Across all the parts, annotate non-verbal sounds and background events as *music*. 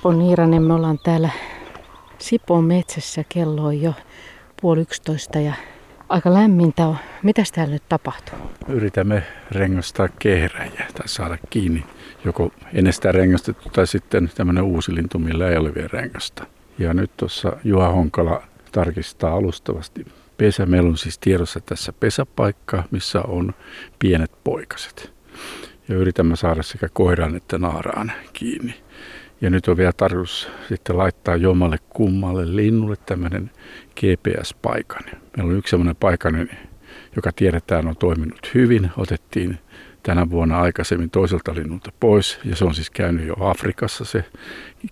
Seppo Niiranen, me ollaan täällä Sipon metsässä. Kello on jo puoli yksitoista ja aika lämmintä on. Mitäs täällä nyt tapahtuu? Yritämme rengastaa kehräjä tai saada kiinni joko ennestään rengastettu tai sitten tämmöinen uusi lintu, millä ei ole vielä rengasta. Ja nyt tuossa Juha Honkala tarkistaa alustavasti pesä. Meillä on siis tiedossa tässä pesäpaikka, missä on pienet poikaset. Ja yritämme saada sekä koiran että naaraan kiinni. Ja nyt on vielä tarkoitus sitten laittaa jommalle kummalle linnulle tämmöinen GPS-paikan. Meillä on yksi semmoinen paikan, joka tiedetään on toiminut hyvin. Otettiin tänä vuonna aikaisemmin toiselta linnulta pois ja se on siis käynyt jo Afrikassa se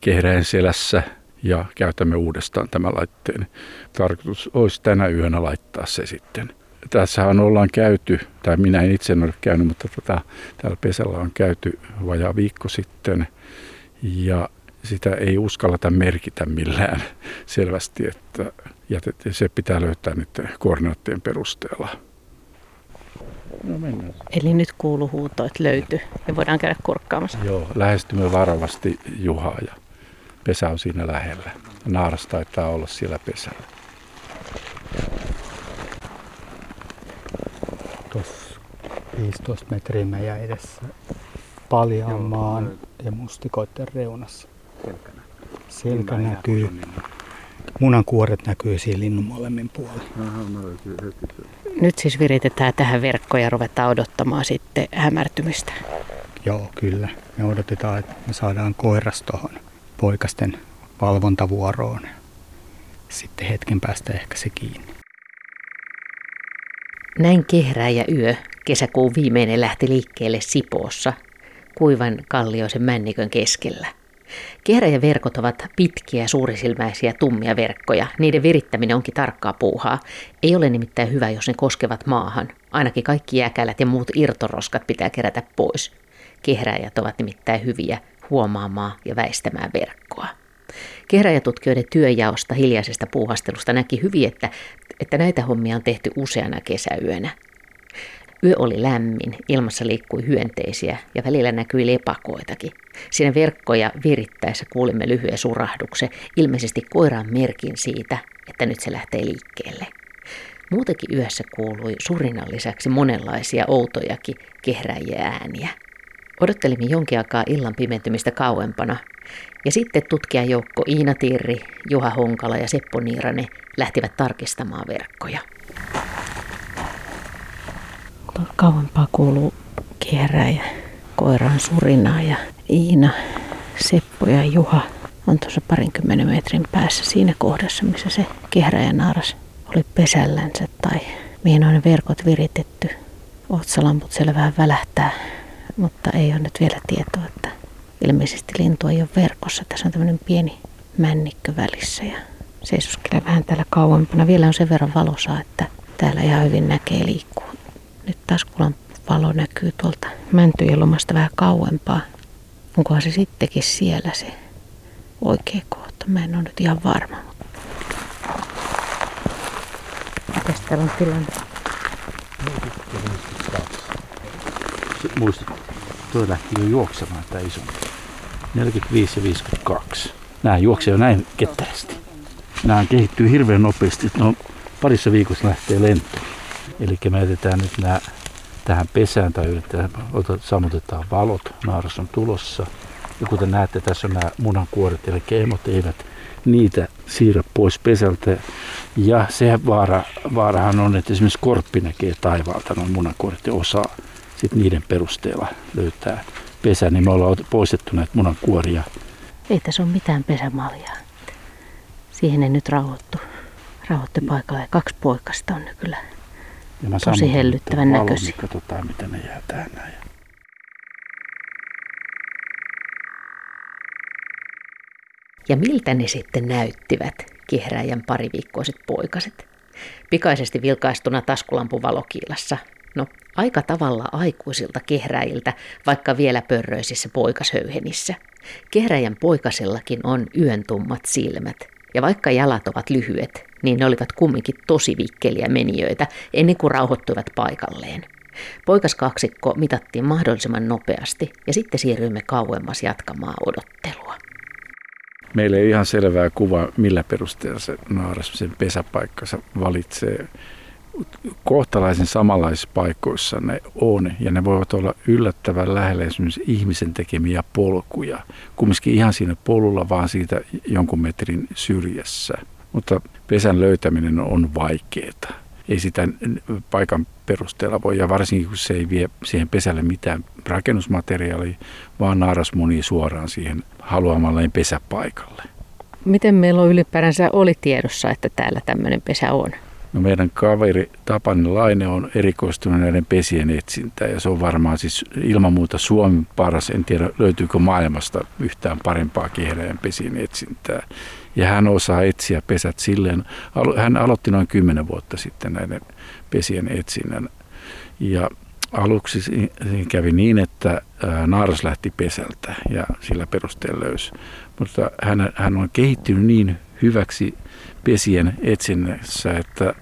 kehräen selässä ja käytämme uudestaan tämän laitteen. Tarkoitus olisi tänä yönä laittaa se sitten. Tässähän ollaan käyty, tai minä en itse ole käynyt, mutta tota, täällä pesällä on käyty vajaa viikko sitten ja sitä ei uskalleta merkitä millään *laughs* selvästi, että se pitää löytää nyt koordinaattien perusteella. No mennään. Eli nyt kuuluu huuto, että löytyy ja voidaan käydä kurkkaamassa. Joo, lähestymme varovasti Juhaa ja pesä on siinä lähellä. Naaras taitaa olla siellä pesällä. Tuossa 15 metriä meidän edessä paljaan maan ja mustikoiden reunassa. Selkä näkyy. Munan kuoret näkyy siinä linnun molemmin puolin. Nyt siis viritetään tähän verkkoja ja ruvetaan odottamaan sitten hämärtymistä. Joo, kyllä. Me odotetaan, että me saadaan koiras tuohon poikasten valvontavuoroon. Sitten hetken päästä ehkä se kiinni. Näin kehrää ja yö kesäkuun viimeinen lähti liikkeelle Sipoossa, kuivan kallioisen männikön keskellä. Kehräjäverkot ovat pitkiä, suurisilmäisiä, tummia verkkoja. Niiden virittäminen onkin tarkkaa puuhaa. Ei ole nimittäin hyvä, jos ne koskevat maahan. Ainakin kaikki jääkälät ja muut irtoroskat pitää kerätä pois. Kehräjät ovat nimittäin hyviä huomaamaan ja väistämään verkkoa. Kehräjätutkijoiden työjaosta hiljaisesta puuhastelusta näki hyvin, että, että näitä hommia on tehty useana kesäyönä. Yö oli lämmin, ilmassa liikkui hyönteisiä ja välillä näkyi lepakoitakin. Siinä verkkoja virittäessä kuulimme lyhyen surahduksen, ilmeisesti koiraan merkin siitä, että nyt se lähtee liikkeelle. Muutenkin yössä kuului surinan lisäksi monenlaisia outojakin kehräjiä ääniä. Odottelimme jonkin aikaa illan pimentymistä kauempana, ja sitten tutkijajoukko Iina Tirri, Juha Honkala ja Seppo Niirane lähtivät tarkistamaan verkkoja. Kauempaa kuuluu kehräjä, koiran surinaa ja Iina, Seppo ja Juha on tuossa parinkymmenen metrin päässä siinä kohdassa, missä se kehräjä naaras oli pesällänsä tai mihin on ne verkot viritetty. Otsalamput siellä vähän välähtää, mutta ei ole nyt vielä tietoa, että ilmeisesti lintu ei ole verkossa. Tässä on tämmöinen pieni männikkö välissä ja seisoskelee vähän täällä kauempana. Vielä on sen verran valosaa, että täällä ihan hyvin näkee liikkuu. Nyt taas kuulan valo näkyy tuolta mäntyjen lomasta vähän kauempaa. Onkohan se sittenkin siellä se oikea kohta? Mä en ole nyt ihan varma. Mitäs täällä on tilanne? Muistat, toi lähti jo juoksemaan tämä iso. 45 ja 52. Nämä juoksee jo näin ketterästi. Nämä kehittyy hirveän nopeasti. No, parissa viikossa lähtee lentoon. Eli me jätetään nyt nämä tähän pesään tai yritetään, sammutetaan valot. Naaras on tulossa. Ja kuten näette, tässä on nämä munankuoret, eli emot eivät niitä siirrä pois pesältä. Ja se vaara, vaarahan on, että esimerkiksi korppi näkee taivaalta noin munankuoret ja osaa sitten niiden perusteella löytää pesä, niin me ollaan poistettu näitä munankuoria. Ei tässä ole mitään pesämaljaa. Siihen ei nyt rauhoittu. Rauhoitti paikalle. Kaksi poikasta on kyllä ja mä tosi hellyttävän näköisiä. Niin katsotaan, miten ne jää tähän. Ja miltä ne sitten näyttivät, kehräjän pariviikkoiset poikaset? Pikaisesti vilkaistuna taskulampun valokiilassa. No, aika tavalla aikuisilta kehräjiltä, vaikka vielä pörröisissä poikashöyhenissä. Kehräjän poikasellakin on yön tummat silmät, ja vaikka jalat ovat lyhyet, niin ne olivat kumminkin tosi vikkeliä menijöitä ennen kuin rauhoittuivat paikalleen. Poikaskaksikko mitattiin mahdollisimman nopeasti ja sitten siirryimme kauemmas jatkamaan odottelua. Meillä ei ihan selvää kuvaa, millä perusteella se naaras sen pesäpaikkansa valitsee. Kohtalaisen samanlaisissa paikoissa ne on, ja ne voivat olla yllättävän lähellä esimerkiksi ihmisen tekemiä polkuja. Kumminkin ihan siinä polulla, vaan siitä jonkun metrin syrjässä. Mutta pesän löytäminen on vaikeaa. Ei sitä paikan perusteella voi, ja varsinkin kun se ei vie siihen pesälle mitään rakennusmateriaalia, vaan naaras muni suoraan siihen haluamalleen pesäpaikalle. Miten meillä on ylipäänsä oli tiedossa, että täällä tämmöinen pesä on? No meidän kaveri Tapani Laine on erikoistunut näiden pesien etsintään ja se on varmaan siis ilman muuta Suomen paras. En tiedä löytyykö maailmasta yhtään parempaa kehräjän pesien etsintää. Ja hän osaa etsiä pesät silleen. Hän aloitti noin kymmenen vuotta sitten näiden pesien etsinnän. Ja aluksi kävi niin, että naaras lähti pesältä ja sillä perusteella löysi. Mutta hän, hän on kehittynyt niin hyväksi pesien etsinnässä, että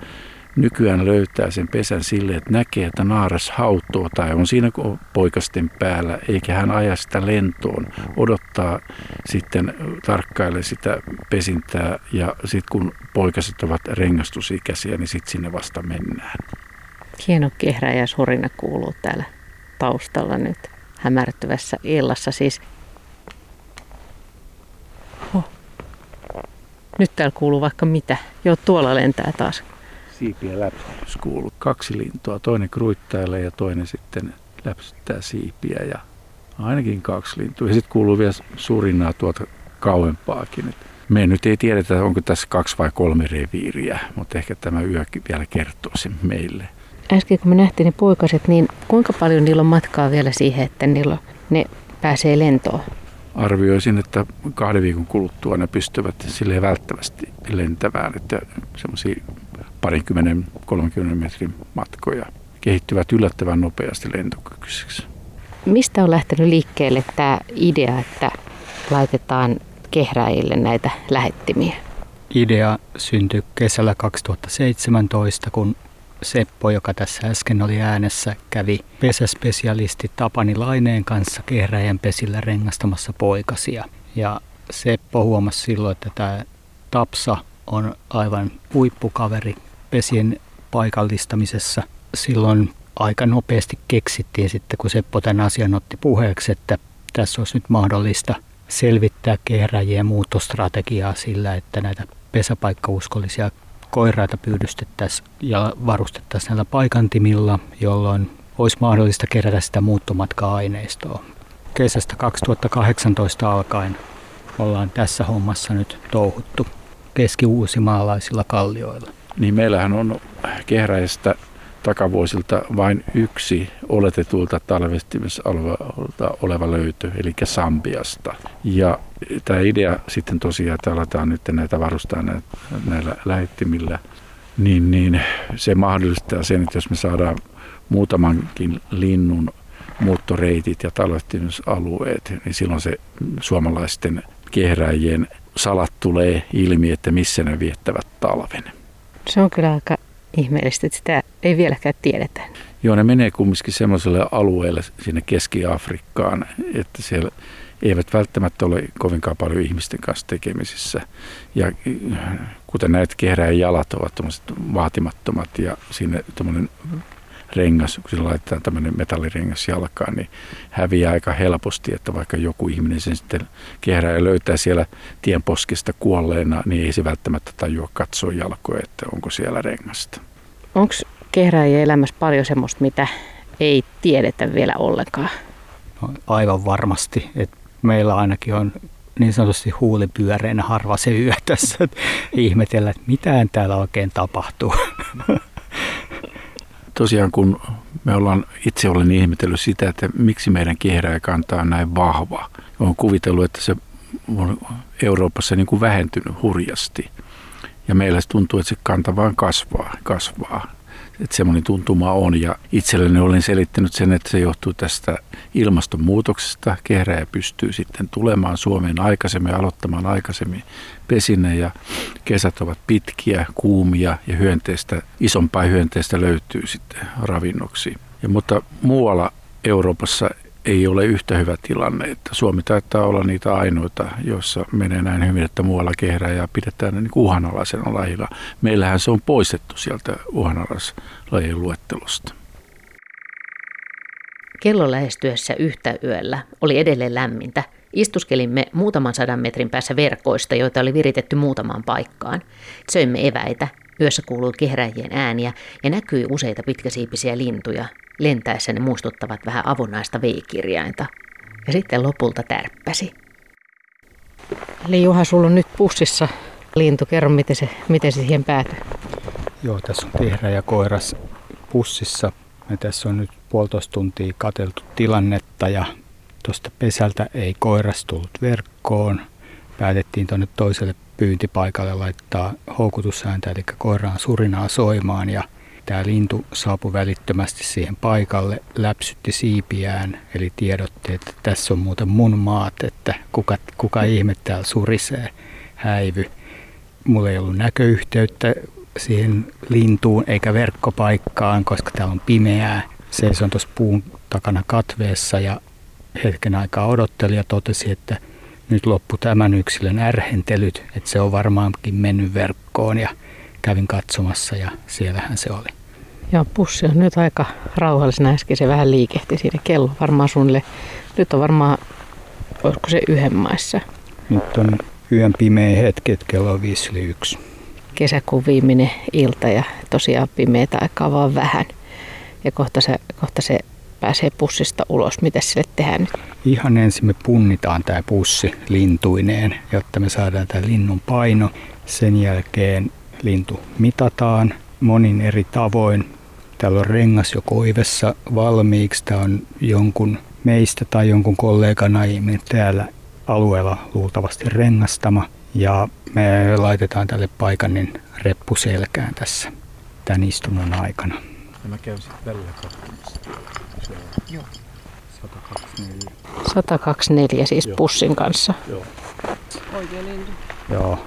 nykyään löytää sen pesän sille, että näkee, että naaras hautoo tai on siinä poikasten päällä, eikä hän aja sitä lentoon. Odottaa sitten, tarkkaile sitä pesintää ja sitten kun poikaset ovat rengastusikäisiä, niin sitten sinne vasta mennään. Hieno kehrä ja sorina kuuluu täällä taustalla nyt hämärtyvässä illassa. Siis. Nyt täällä kuuluu vaikka mitä. Jo tuolla lentää taas. Siipiä läpsytys kuuluu. Kaksi lintua. Toinen kruittailee ja toinen sitten läpsyttää siipiä. Ja ainakin kaksi lintua. Ja sitten kuuluu vielä surinaa tuolta kauempaakin. Me nyt ei tiedetä, onko tässä kaksi vai kolme reviiriä, mutta ehkä tämä yökin vielä kertoo sen meille. Äsken kun me nähtiin ne poikaset, niin kuinka paljon niillä on matkaa vielä siihen, että niillä, ne pääsee lentoon? Arvioisin, että kahden viikon kuluttua ne pystyvät sille välttävästi lentämään, että semmoisia parinkymmenen, 30 metrin matkoja kehittyvät yllättävän nopeasti lentokykyisiksi. Mistä on lähtenyt liikkeelle tämä idea, että laitetaan kehräjille näitä lähettimiä? Idea syntyi kesällä 2017, kun Seppo, joka tässä äsken oli äänessä, kävi pesäspesialisti Tapani Laineen kanssa kehräjän pesillä rengastamassa poikasia. Ja Seppo huomasi silloin, että tämä Tapsa on aivan huippukaveri pesien paikallistamisessa. Silloin aika nopeasti keksittiin sitten, kun Seppo tämän asian otti puheeksi, että tässä olisi nyt mahdollista selvittää kehräjien muuttostrategiaa sillä, että näitä pesäpaikkauskollisia koiraita pyydystettäisiin ja varustettaisiin näillä paikantimilla, jolloin olisi mahdollista kerätä sitä muuttomatka-aineistoa. Kesästä 2018 alkaen ollaan tässä hommassa nyt touhuttu keski-uusimaalaisilla kallioilla. Niin meillähän on kehräistä takavuosilta vain yksi oletetulta talvestimisalueelta oleva löytö, eli Sambiasta. Ja tämä idea sitten tosiaan, että aletaan nyt näitä varustaa näillä lähettimillä, niin, niin se mahdollistaa sen, että jos me saadaan muutamankin linnun muuttoreitit ja talvehtimisalueet, niin silloin se suomalaisten kehräjien salat tulee ilmi, että missä ne viettävät talven. Se on kyllä aika ihmeellistä, että sitä ei vieläkään tiedetä. Joo, ne menee kumminkin semmoiselle alueelle sinne Keski-Afrikkaan, että siellä eivät välttämättä ole kovinkaan paljon ihmisten kanssa tekemisissä. Ja kuten näet, kehrään jalat ovat vaatimattomat ja sinne rengas, kun sillä laitetaan tämmöinen metallirengas jalkaan, niin häviää aika helposti, että vaikka joku ihminen sen sitten kehrää ja löytää siellä tienposkesta kuolleena, niin ei se välttämättä tajua katsoa jalkoja, että onko siellä rengasta. Onko kehräjien elämässä paljon semmoista, mitä ei tiedetä vielä ollenkaan? No, aivan varmasti. Et meillä ainakin on niin sanotusti huulipyöreinä harva se yö tässä, että ihmetellä, että mitään täällä oikein tapahtuu. *laughs* tosiaan kun me ollaan, itse olen ihmetellyt sitä, että miksi meidän kehräjäkanta on näin vahva. Olen kuvitellut, että se on Euroopassa niin kuin vähentynyt hurjasti. Ja meillä se tuntuu, että se kanta vaan kasvaa, kasvaa että semmoinen tuntuma on. Ja itselleni olen selittänyt sen, että se johtuu tästä ilmastonmuutoksesta. Kehräjä pystyy sitten tulemaan Suomeen aikaisemmin, aloittamaan aikaisemmin pesinne ja kesät ovat pitkiä, kuumia ja hyönteistä, isompaa hyönteistä löytyy sitten ravinnoksi. Ja, mutta muualla Euroopassa ei ole yhtä hyvä tilanne. Että Suomi taitaa olla niitä ainoita, joissa menee näin hyvin, että muualla ja pidetään niin uhanalaisena lajilla. Meillähän se on poistettu sieltä uhanalaislajien luettelosta. Kello lähestyessä yhtä yöllä oli edelleen lämmintä. Istuskelimme muutaman sadan metrin päässä verkoista, joita oli viritetty muutamaan paikkaan. Söimme eväitä. Yössä kuului kehräjien ääniä ja näkyi useita pitkäsiipisiä lintuja. Lentäessä ne muistuttavat vähän avonaista veikirjainta. Ja sitten lopulta tärppäsi. Eli Juha, sulla on nyt pussissa lintu. Kerro, miten se, miten se siihen päätyi. Joo, tässä on tehdä ja koiras pussissa. Me tässä on nyt puolitoista tuntia kateltu tilannetta ja tuosta pesältä ei koiras tullut verkkoon. Päätettiin tuonne toiselle pyyntipaikalle laittaa houkutussääntä, eli koiraan surinaa soimaan ja tämä lintu saapui välittömästi siihen paikalle, läpsytti siipiään, eli tiedotti, että tässä on muuten mun maat, että kuka, kuka ihme täällä surisee, häivy. Mulla ei ollut näköyhteyttä siihen lintuun eikä verkkopaikkaan, koska täällä on pimeää. Seison tuossa puun takana katveessa ja hetken aikaa odotteli ja totesi, että nyt loppu tämän yksilön ärhentelyt, että se on varmaankin mennyt verkkoon ja kävin katsomassa ja siellähän se oli. Joo, pussi on nyt aika rauhallisena. Äsken se vähän liikehti siinä kello varmaan suunnilleen. Nyt on varmaan, olisiko se yhden maissa? Nyt on yön pimeä hetki, että kello on 5 yli yksi. Kesäkuun viimeinen ilta ja tosiaan pimeätä aikaa vaan vähän. Ja kohta se, kohta se pääsee pussista ulos. Mitä sille tehdään nyt? Ihan ensin me punnitaan tämä pussi lintuineen, jotta me saadaan tämä linnun paino. Sen jälkeen lintu mitataan monin eri tavoin. Täällä on rengas jo koivessa valmiiksi. Tämä on jonkun meistä tai jonkun kollegan aiemmin täällä alueella luultavasti rengastama. Ja me laitetaan tälle paikan niin reppu selkään tässä tämän istunnon aikana. Ja mä käyn sitten välillä katsomassa. Joo. 124. 124 siis Joo. pussin kanssa. Joo. Oikein lintu. Joo.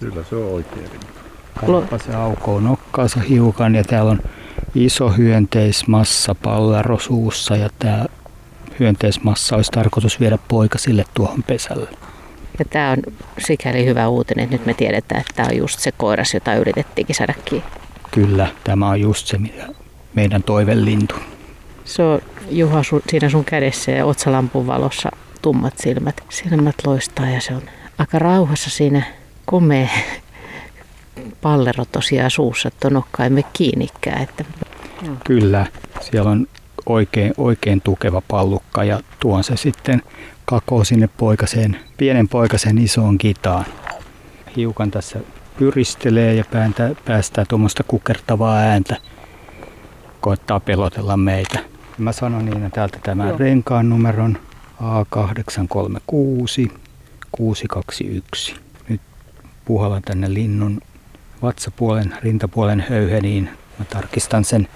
Kyllä se on oikein lintu. Kaippa se aukoo nokkaansa hiukan ja täällä on iso hyönteismassa pallaro suussa ja tämä hyönteismassa olisi tarkoitus viedä poikasille tuohon pesälle. Ja tämä on sikäli hyvä uutinen, että nyt me tiedetään, että tämä on just se koiras, jota yritettiinkin saada kiinni. Kyllä, tämä on just se meidän toivelintu. Se on Juha sun, siinä sun kädessä ja otsalampun valossa tummat silmät. Silmät loistaa ja se on aika rauhassa siinä komea pallero tosiaan suussa, että nokka emme kiinnikään. Että... Kyllä, siellä on oikein, oikein tukeva pallukka ja tuon se sitten kakoo sinne poikaseen, pienen poikasen isoon kitaan. Hiukan tässä pyristelee ja pääntää, päästää tuommoista kukertavaa ääntä. Koittaa pelotella meitä. Mä sanon niin, täältä tämän Joo. renkaan numeron A836 621. Nyt puhallan tänne linnun vatsapuolen, rintapuolen höyheniin. Mä tarkistan sen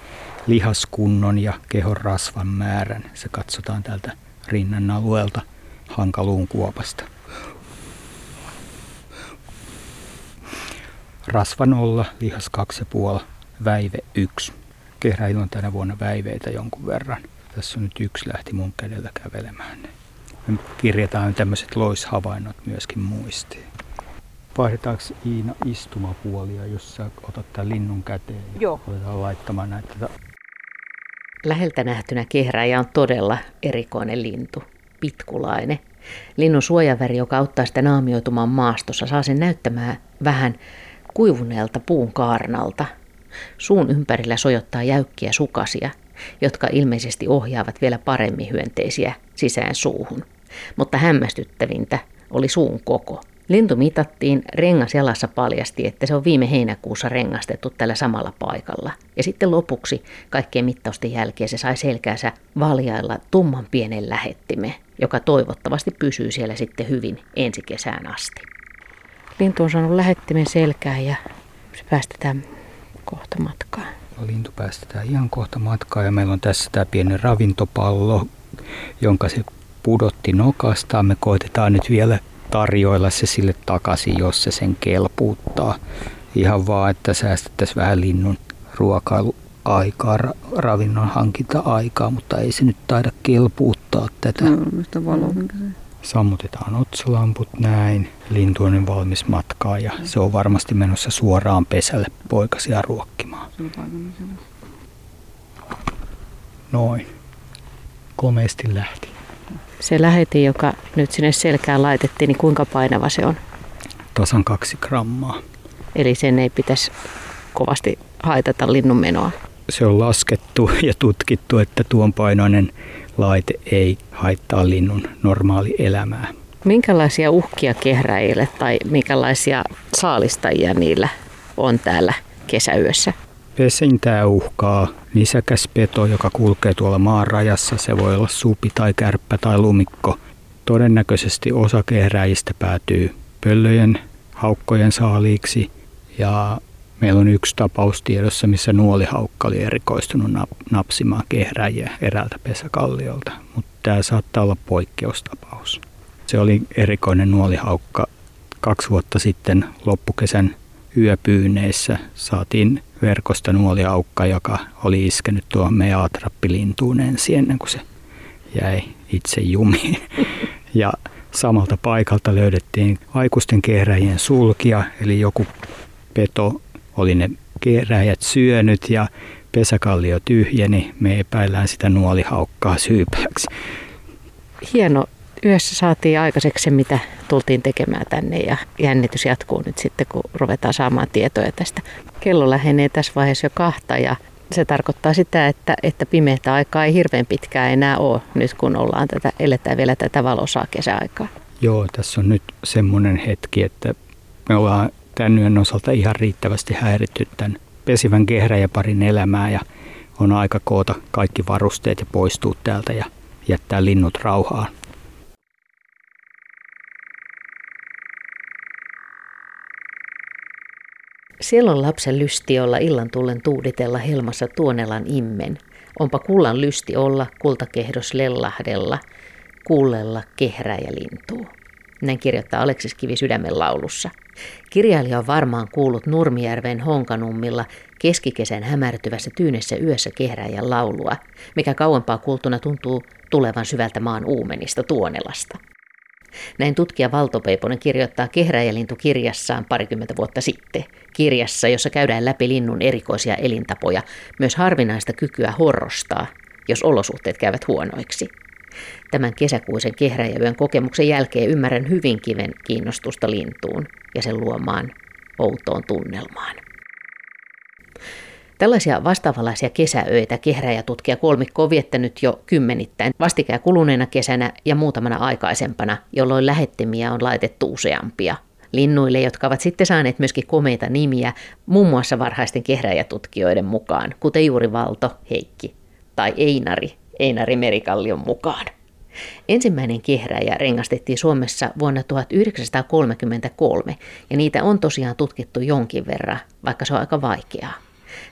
lihaskunnon ja kehon rasvan määrän. Se katsotaan täältä rinnan alueelta hankaluun kuopasta. Rasva nolla, lihas 2,5, väive 1. Kehräillä on tänä vuonna väiveitä jonkun verran. Tässä on nyt yksi lähti mun kädellä kävelemään. Me kirjataan tämmöiset loishavainnot myöskin muistiin. Vaihdetaanko Iina istumapuolia, jos sä otat tämän linnun käteen ja Joo. aletaan laittamaan näitä. Läheltä nähtynä kehräjä on todella erikoinen lintu, pitkulainen. Linnun suojaväri, joka auttaa sitä naamioitumaan maastossa, saa sen näyttämään vähän kuivuneelta puun kaarnalta. Suun ympärillä sojottaa jäykkiä sukasia, jotka ilmeisesti ohjaavat vielä paremmin hyönteisiä sisään suuhun. Mutta hämmästyttävintä oli suun koko. Lintu mitattiin, rengas jalassa paljasti, että se on viime heinäkuussa rengastettu tällä samalla paikalla. Ja sitten lopuksi kaikkien mittausten jälkeen se sai selkäänsä valjailla tumman pienen lähettime, joka toivottavasti pysyy siellä sitten hyvin ensi kesään asti. Lintu on saanut lähettimen selkään ja se päästetään kohta matkaan. Lintu päästetään ihan kohta matkaan ja meillä on tässä tämä pieni ravintopallo, jonka se pudotti nokastaan. Me koitetaan nyt vielä tarjoilla se sille takaisin, jos se sen kelpuuttaa. Ihan vaan, että säästettäisiin vähän linnun ruokailu aikaa, ravinnon hankinta-aikaa, mutta ei se nyt taida kelpuuttaa tätä. No, mistä valo, minkä se Sammutetaan otsalamput näin, lintu on valmis matkaa ja se on varmasti menossa suoraan pesälle poikasia ruokkimaan. Noin. Komeasti lähti. Se lähetin, joka nyt sinne selkään laitettiin, niin kuinka painava se on? Tasan kaksi grammaa. Eli sen ei pitäisi kovasti haitata linnun menoa. Se on laskettu ja tutkittu, että tuon painoinen laite ei haittaa linnun normaali elämää. Minkälaisia uhkia kehräjille tai minkälaisia saalistajia niillä on täällä kesäyössä? Pesintää uhkaa nisäkäs peto, joka kulkee tuolla maan rajassa. Se voi olla supi tai kärppä tai lumikko. Todennäköisesti osa kehräjistä päätyy pöllöjen, haukkojen saaliiksi ja meillä on yksi tapaus tiedossa, missä nuolihaukka oli erikoistunut nap- napsimaan kehräjiä eräältä pesäkalliolta, mutta tämä saattaa olla poikkeustapaus. Se oli erikoinen nuolihaukka kaksi vuotta sitten loppukesän yöpyyneissä saatiin verkosta nuoliaukka, joka oli iskenyt tuohon meidän atrappilintuun ensin ennen kuin se jäi itse jumiin. *laughs* Ja samalta paikalta löydettiin aikuisten kehräjien sulkia, eli joku peto oli ne kehräjät syönyt ja pesäkallio tyhjeni. Me epäillään sitä nuolihaukkaa syypäksi. Hieno. Yössä saatiin aikaiseksi se, mitä tultiin tekemään tänne ja jännitys jatkuu nyt sitten, kun ruvetaan saamaan tietoja tästä. Kello lähenee tässä vaiheessa jo kahta ja se tarkoittaa sitä, että, että pimeätä aikaa ei hirveän pitkään enää ole nyt, kun ollaan tätä, eletään vielä tätä valosaa kesäaikaa. Joo, tässä on nyt semmoinen hetki, että me ollaan tämän yön osalta ihan riittävästi häiritty tämän pesivän kehräjäparin elämää ja on aika koota kaikki varusteet ja poistua täältä ja jättää linnut rauhaan. Siellä on lapsen lysti olla illan tullen tuuditella helmassa tuonelan immen. Onpa kullan lysti olla kultakehdos lellahdella, kuullella kehräjälintuu. Näin kirjoittaa Aleksis Kivi sydämen laulussa. Kirjailija on varmaan kuullut Nurmijärven Honkanummilla keskikesän hämärtyvässä tyynessä yössä kehräjän laulua, mikä kauempaa kuultuna tuntuu tulevan syvältä maan uumenista Tuonelasta. Näin tutkija Valto Peiponen kirjoittaa kehräjälintu kirjassaan parikymmentä vuotta sitten. Kirjassa, jossa käydään läpi linnun erikoisia elintapoja, myös harvinaista kykyä horrostaa, jos olosuhteet käyvät huonoiksi. Tämän kesäkuisen kehräjäyön kokemuksen jälkeen ymmärrän hyvin kiven kiinnostusta lintuun ja sen luomaan outoon tunnelmaan. Tällaisia vastaavanlaisia kesäöitä kehräjätutkija kolmikko on viettänyt jo kymmenittäin vastikään kuluneena kesänä ja muutamana aikaisempana, jolloin lähettimiä on laitettu useampia. Linnuille, jotka ovat sitten saaneet myöskin komeita nimiä, muun muassa varhaisten kehräjätutkijoiden mukaan, kuten juuri Valto, Heikki tai Einari, Einari Merikallion mukaan. Ensimmäinen kehräjä rengastettiin Suomessa vuonna 1933 ja niitä on tosiaan tutkittu jonkin verran, vaikka se on aika vaikeaa.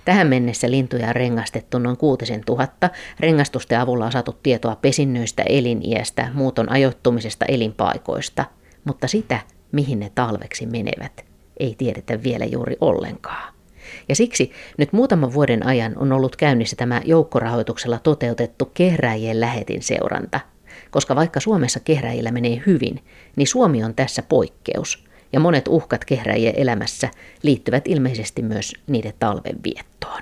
Tähän mennessä lintuja on rengastettu noin 6000. Rengastusten avulla on saatu tietoa pesinnöistä, eliniästä, muuton ajoittumisesta elinpaikoista, mutta sitä, mihin ne talveksi menevät, ei tiedetä vielä juuri ollenkaan. Ja siksi nyt muutaman vuoden ajan on ollut käynnissä tämä joukkorahoituksella toteutettu kehräjien lähetin seuranta. Koska vaikka Suomessa kehräjillä menee hyvin, niin Suomi on tässä poikkeus – ja monet uhkat kehräjien elämässä liittyvät ilmeisesti myös niiden talven viettoon.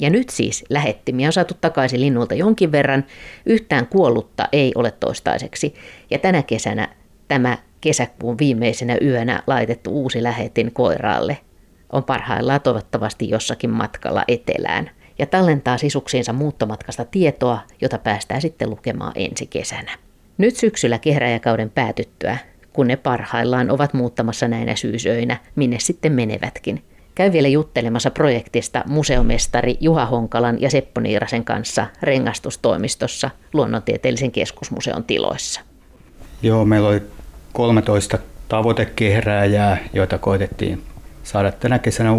Ja nyt siis lähettimiä on saatu takaisin linnulta jonkin verran, yhtään kuollutta ei ole toistaiseksi, ja tänä kesänä tämä kesäkuun viimeisenä yönä laitettu uusi lähetin koiraalle on parhaillaan toivottavasti jossakin matkalla etelään ja tallentaa sisuksiinsa muuttomatkasta tietoa, jota päästään sitten lukemaan ensi kesänä. Nyt syksyllä kehräjäkauden päätyttyä kun ne parhaillaan ovat muuttamassa näinä syysöinä, minne sitten menevätkin. Käy vielä juttelemassa projektista museomestari Juha Honkalan ja Seppo Niirasen kanssa rengastustoimistossa Luonnontieteellisen keskusmuseon tiloissa. Joo, meillä oli 13 tavoitekehrääjää, joita koitettiin saada tänä kesänä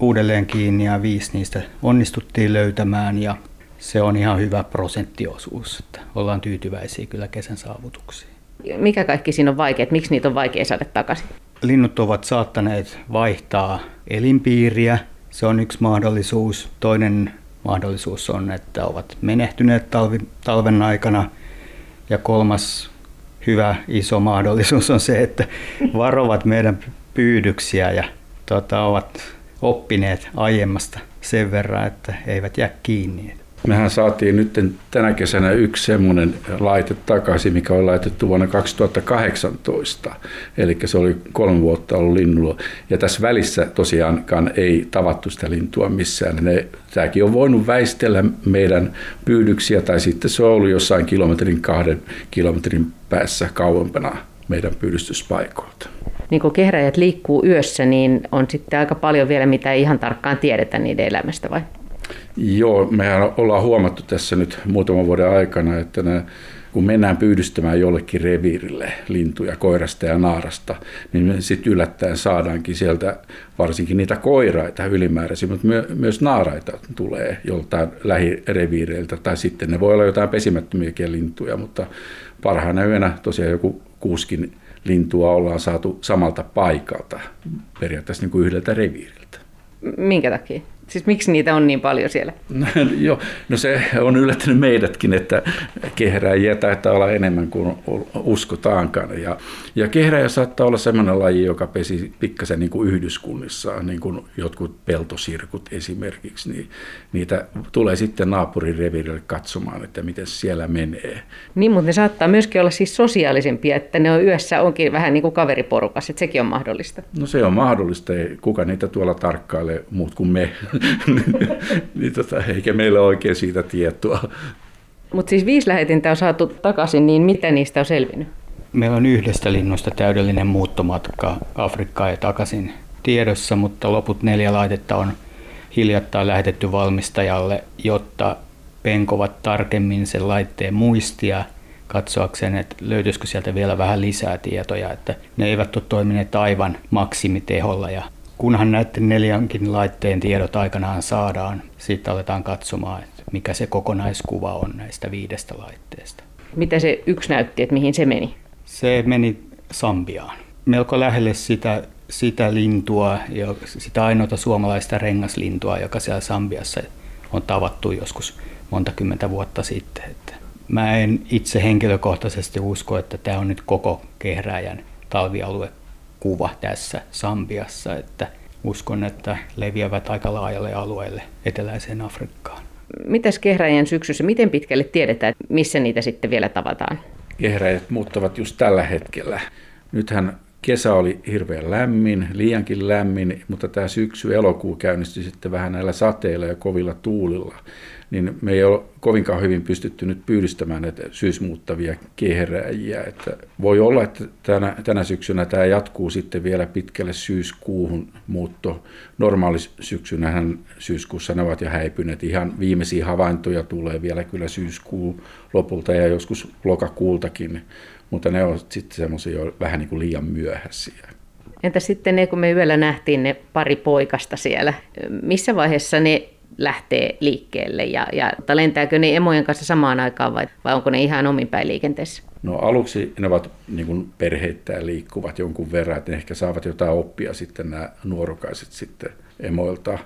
uudelleen kiinni ja viisi niistä onnistuttiin löytämään ja se on ihan hyvä prosenttiosuus. Että ollaan tyytyväisiä kyllä kesän saavutuksiin. Mikä kaikki siinä on vaikea, miksi niitä on vaikea saada takaisin? Linnut ovat saattaneet vaihtaa elinpiiriä, se on yksi mahdollisuus. Toinen mahdollisuus on, että ovat menehtyneet talvi, talven aikana. Ja kolmas hyvä iso mahdollisuus on se, että varovat meidän pyydyksiä ja tota, ovat oppineet aiemmasta sen verran, että eivät jää kiinni. Mehän saatiin nyt tänä kesänä yksi semmoinen laite takaisin, mikä on laitettu vuonna 2018. Eli se oli kolme vuotta ollut linnulla. Ja tässä välissä tosiaankaan ei tavattu sitä lintua missään. Ne, tämäkin on voinut väistellä meidän pyydyksiä tai sitten se on ollut jossain kilometrin kahden kilometrin päässä kauempana meidän pyydystyspaikoilta. Niin kun kehräjät liikkuu yössä, niin on sitten aika paljon vielä, mitä ei ihan tarkkaan tiedetä niiden elämästä vai? Joo, mehän ollaan huomattu tässä nyt muutaman vuoden aikana, että ne, kun mennään pyydystämään jollekin reviirille lintuja koirasta ja naarasta, niin sitten yllättäen saadaankin sieltä varsinkin niitä koiraita ylimääräisiä, mutta my- myös naaraita tulee joltain lähireviireiltä, tai sitten ne voi olla jotain pesimättömiäkin lintuja, mutta parhaana yönä tosiaan joku kuuskin lintua ollaan saatu samalta paikalta, periaatteessa niin kuin yhdeltä reviiriltä. Minkä takia? Siis miksi niitä on niin paljon siellä? No, joo, no se on yllättänyt meidätkin, että kehräjiä taitaa olla enemmän kuin uskotaankaan. Ja, ja kehräjä saattaa olla sellainen laji, joka pesi pikkasen niin kuin yhdyskunnissa, niin kuin jotkut peltosirkut esimerkiksi, niin niitä tulee sitten naapurin revirille katsomaan, että miten siellä menee. Niin, mutta ne saattaa myöskin olla siis sosiaalisempia, että ne on yössä onkin vähän niin kuin kaveriporukas, että sekin on mahdollista. No se on mahdollista, kuka niitä tuolla tarkkailee muut kuin me. *laughs* niin tota, eikä meillä oikein siitä tietoa. Mutta siis viisi lähetintä on saatu takaisin, niin mitä niistä on selvinnyt? Meillä on yhdestä linnusta täydellinen muuttomatka Afrikkaan ja takaisin tiedossa, mutta loput neljä laitetta on hiljattain lähetetty valmistajalle, jotta penkovat tarkemmin sen laitteen muistia katsoakseen, että löytyisikö sieltä vielä vähän lisää tietoja, että ne eivät ole toimineet aivan maksimiteholla ja kunhan näiden neljänkin laitteen tiedot aikanaan saadaan, sitten aletaan katsomaan, että mikä se kokonaiskuva on näistä viidestä laitteesta. Mitä se yksi näytti, että mihin se meni? Se meni Sambiaan. Melko lähelle sitä, sitä lintua, ja sitä ainoata suomalaista rengaslintua, joka siellä Sambiassa on tavattu joskus monta kymmentä vuotta sitten. Että mä en itse henkilökohtaisesti usko, että tämä on nyt koko kehräjän talvialue kuva tässä Sambiassa, että uskon, että leviävät aika laajalle alueelle eteläiseen Afrikkaan. Mitäs kehräjän syksyssä, miten pitkälle tiedetään, missä niitä sitten vielä tavataan? Kehräjät muuttavat just tällä hetkellä. Nythän kesä oli hirveän lämmin, liiankin lämmin, mutta tämä syksy, elokuu käynnistyi sitten vähän näillä sateilla ja kovilla tuulilla niin me ei ole kovinkaan hyvin pystytty nyt pyydystämään näitä syysmuuttavia kehräjiä. Että voi olla, että tänä, tänä syksynä tämä jatkuu sitten vielä pitkälle syyskuuhun muutto. Normaali syksynähän syyskuussa ne ovat jo häipyneet. Ihan viimeisiä havaintoja tulee vielä kyllä syyskuun lopulta ja joskus lokakuultakin, mutta ne ovat sitten semmoisia jo vähän niin kuin liian myöhäisiä. Entä sitten ne, kun me yöllä nähtiin ne pari poikasta siellä, missä vaiheessa ne lähtee liikkeelle ja, ja lentääkö ne emojen kanssa samaan aikaan vai, vai onko ne ihan omin päin liikenteessä? No aluksi ne ovat niin kuin perheittäin liikkuvat jonkun verran, että ne ehkä saavat jotain oppia sitten nämä nuorokaiset sitten emoilta.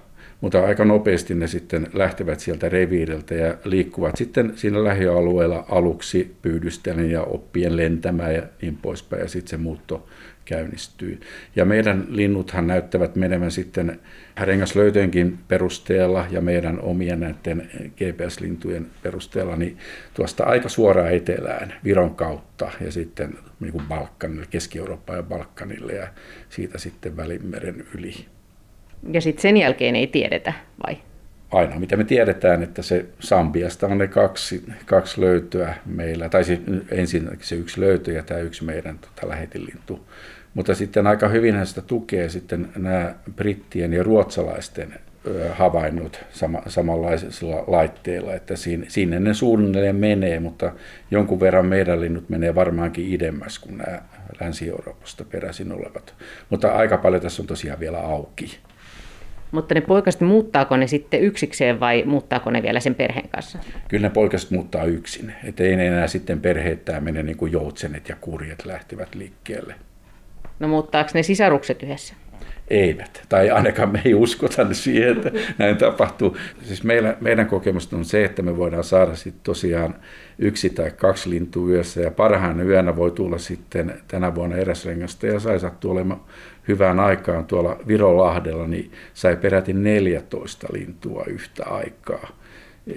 Mutta aika nopeasti ne sitten lähtevät sieltä reviiriltä ja liikkuvat sitten siinä lähialueella aluksi pyydystellen ja oppien lentämään ja niin poispäin. Ja sitten se muutto käynnistyy. Ja meidän linnuthan näyttävät menevän sitten rengaslöytöjenkin perusteella ja meidän omien näiden GPS-lintujen perusteella niin tuosta aika suoraan etelään Viron kautta ja sitten niin kuin Balkanille, Keski-Eurooppaan ja Balkanille ja siitä sitten Välimeren yli. Ja sitten sen jälkeen ei tiedetä, vai? Aina mitä me tiedetään, että se Sambiasta on ne kaksi, kaksi löytöä meillä, tai siis ensin se yksi löytö ja tämä yksi meidän tota, lähetinlintu mutta sitten aika hyvin sitä tukee sitten nämä brittien ja ruotsalaisten havainnot sama, samanlaisilla laitteilla, että siinä, sinne ne suunnilleen menee, mutta jonkun verran meidän linnut menee varmaankin idemmäs kuin nämä Länsi-Euroopasta peräisin olevat. Mutta aika paljon tässä on tosiaan vielä auki. Mutta ne poikaset, muuttaako ne sitten yksikseen vai muuttaako ne vielä sen perheen kanssa? Kyllä ne poikaset muuttaa yksin, että ei ne enää sitten perheittää mene niin kuin joutsenet ja kurjet lähtivät liikkeelle. No muuttaako ne sisarukset yhdessä? eivät. Tai ainakaan me ei uskota siihen, että näin tapahtuu. Siis meillä, meidän kokemus on se, että me voidaan saada sitten tosiaan yksi tai kaksi lintua yössä. Ja parhaana yönä voi tulla sitten tänä vuonna eräsrengasta ja sai sattua olemaan hyvään aikaan tuolla Virolahdella, niin sai peräti 14 lintua yhtä aikaa.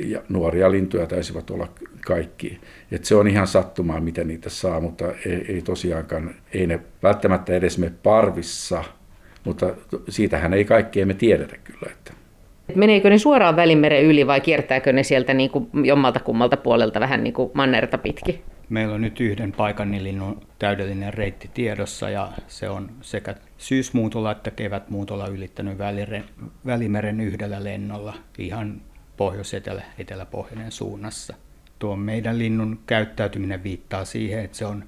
Ja nuoria lintuja taisivat olla kaikki. Et se on ihan sattumaa, miten niitä saa, mutta ei, ei tosiaankaan, ei ne välttämättä edes me parvissa – mutta siitähän ei kaikkea me tiedetä kyllä. Että. Meneekö ne suoraan Välimeren yli vai kiertääkö ne sieltä niin kuin jommalta kummalta puolelta vähän niin kuin mannerta pitkin? Meillä on nyt yhden paikannilinnun täydellinen reitti tiedossa ja se on sekä syysmuutolla että kevätmuutolla ylittänyt Välimeren yhdellä lennolla ihan pohjois-etelä, eteläpohjainen suunnassa. Tuo meidän linnun käyttäytyminen viittaa siihen, että se on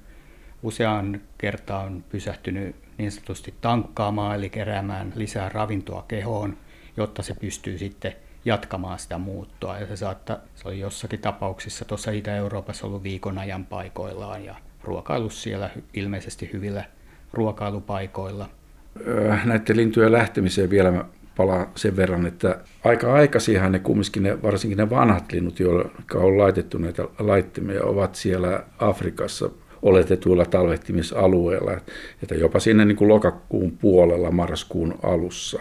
useaan kertaan pysähtynyt niin sanotusti tankkaamaan, eli keräämään lisää ravintoa kehoon, jotta se pystyy sitten jatkamaan sitä muuttoa. Ja se, saattaa, se oli jossakin tapauksissa tuossa Itä-Euroopassa ollut viikon ajan paikoillaan ja ruokailu siellä ilmeisesti hyvillä ruokailupaikoilla. Näiden lintujen lähtemiseen vielä mä palaan sen verran, että aika aikaisihan ne kumminkin, ne, varsinkin ne vanhat linnut, jotka on laitettu näitä laittimia, ovat siellä Afrikassa oletetuilla talvehtimisalueilla, että jopa sinne niin kuin lokakuun puolella, marraskuun alussa.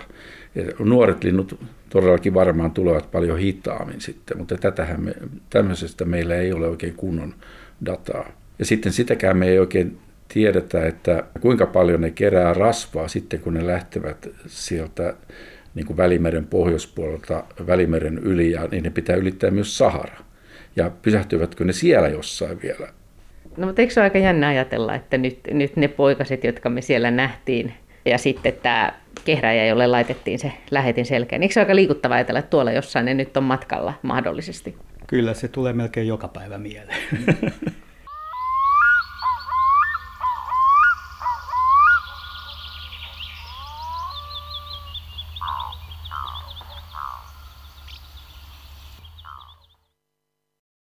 Nuoret linnut todellakin varmaan tulevat paljon hitaammin sitten, mutta tätähän me, tämmöisestä meillä ei ole oikein kunnon dataa. Ja sitten sitäkään me ei oikein tiedetä, että kuinka paljon ne kerää rasvaa sitten, kun ne lähtevät sieltä niin kuin Välimeren pohjoispuolelta Välimeren yli, ja niin ne pitää ylittää myös Sahara. Ja pysähtyvätkö ne siellä jossain vielä No mutta eikö se ole aika jännä ajatella, että nyt, nyt ne poikaset, jotka me siellä nähtiin, ja sitten tämä kehräjä, jolle laitettiin se lähetin selkään. Eikö se ole aika liikuttava ajatella, että tuolla jossain ne nyt on matkalla mahdollisesti? Kyllä, se tulee melkein joka päivä mieleen.